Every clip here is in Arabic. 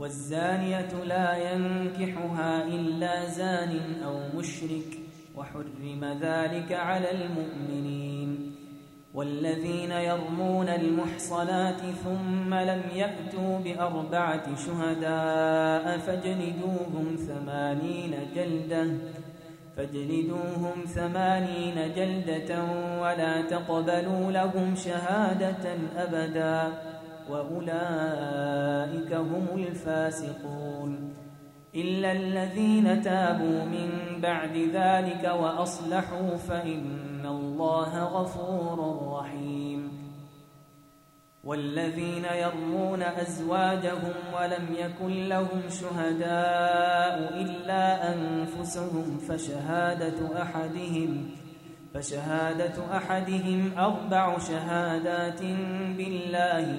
والزانية لا ينكحها إلا زان أو مشرك وحرم ذلك على المؤمنين. والذين يرمون المحصنات ثم لم يأتوا بأربعة شهداء فاجلدوهم ثمانين جلدة فاجلدوهم ثمانين جلدة ولا تقبلوا لهم شهادة أبداً. وأولئك هم الفاسقون إلا الذين تابوا من بعد ذلك وأصلحوا فإن الله غفور رحيم والذين يرمون أزواجهم ولم يكن لهم شهداء إلا أنفسهم فشهادة أحدهم فشهادة أحدهم أربع شهادات بالله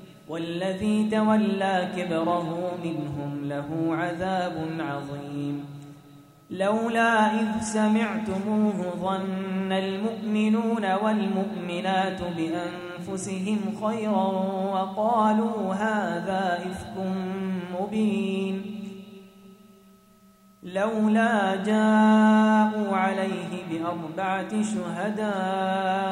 والذي تولى كبره منهم له عذاب عظيم. لولا إذ سمعتموه ظن المؤمنون والمؤمنات بأنفسهم خيرا وقالوا هذا إفك مبين. لولا جاءوا عليه بأربعة شهداء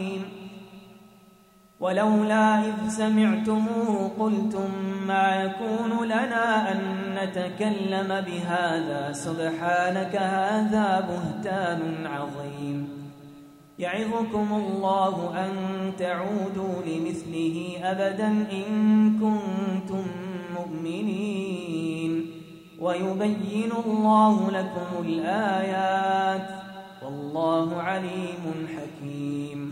ولولا إذ سمعتموه قلتم ما يكون لنا أن نتكلم بهذا سبحانك هذا بهتان عظيم. يعظكم الله أن تعودوا لمثله أبدا إن كنتم مؤمنين. ويبين الله لكم الآيات. والله عليم حكيم.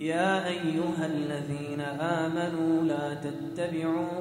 يا أيها الذين آمنوا لا تتبعوا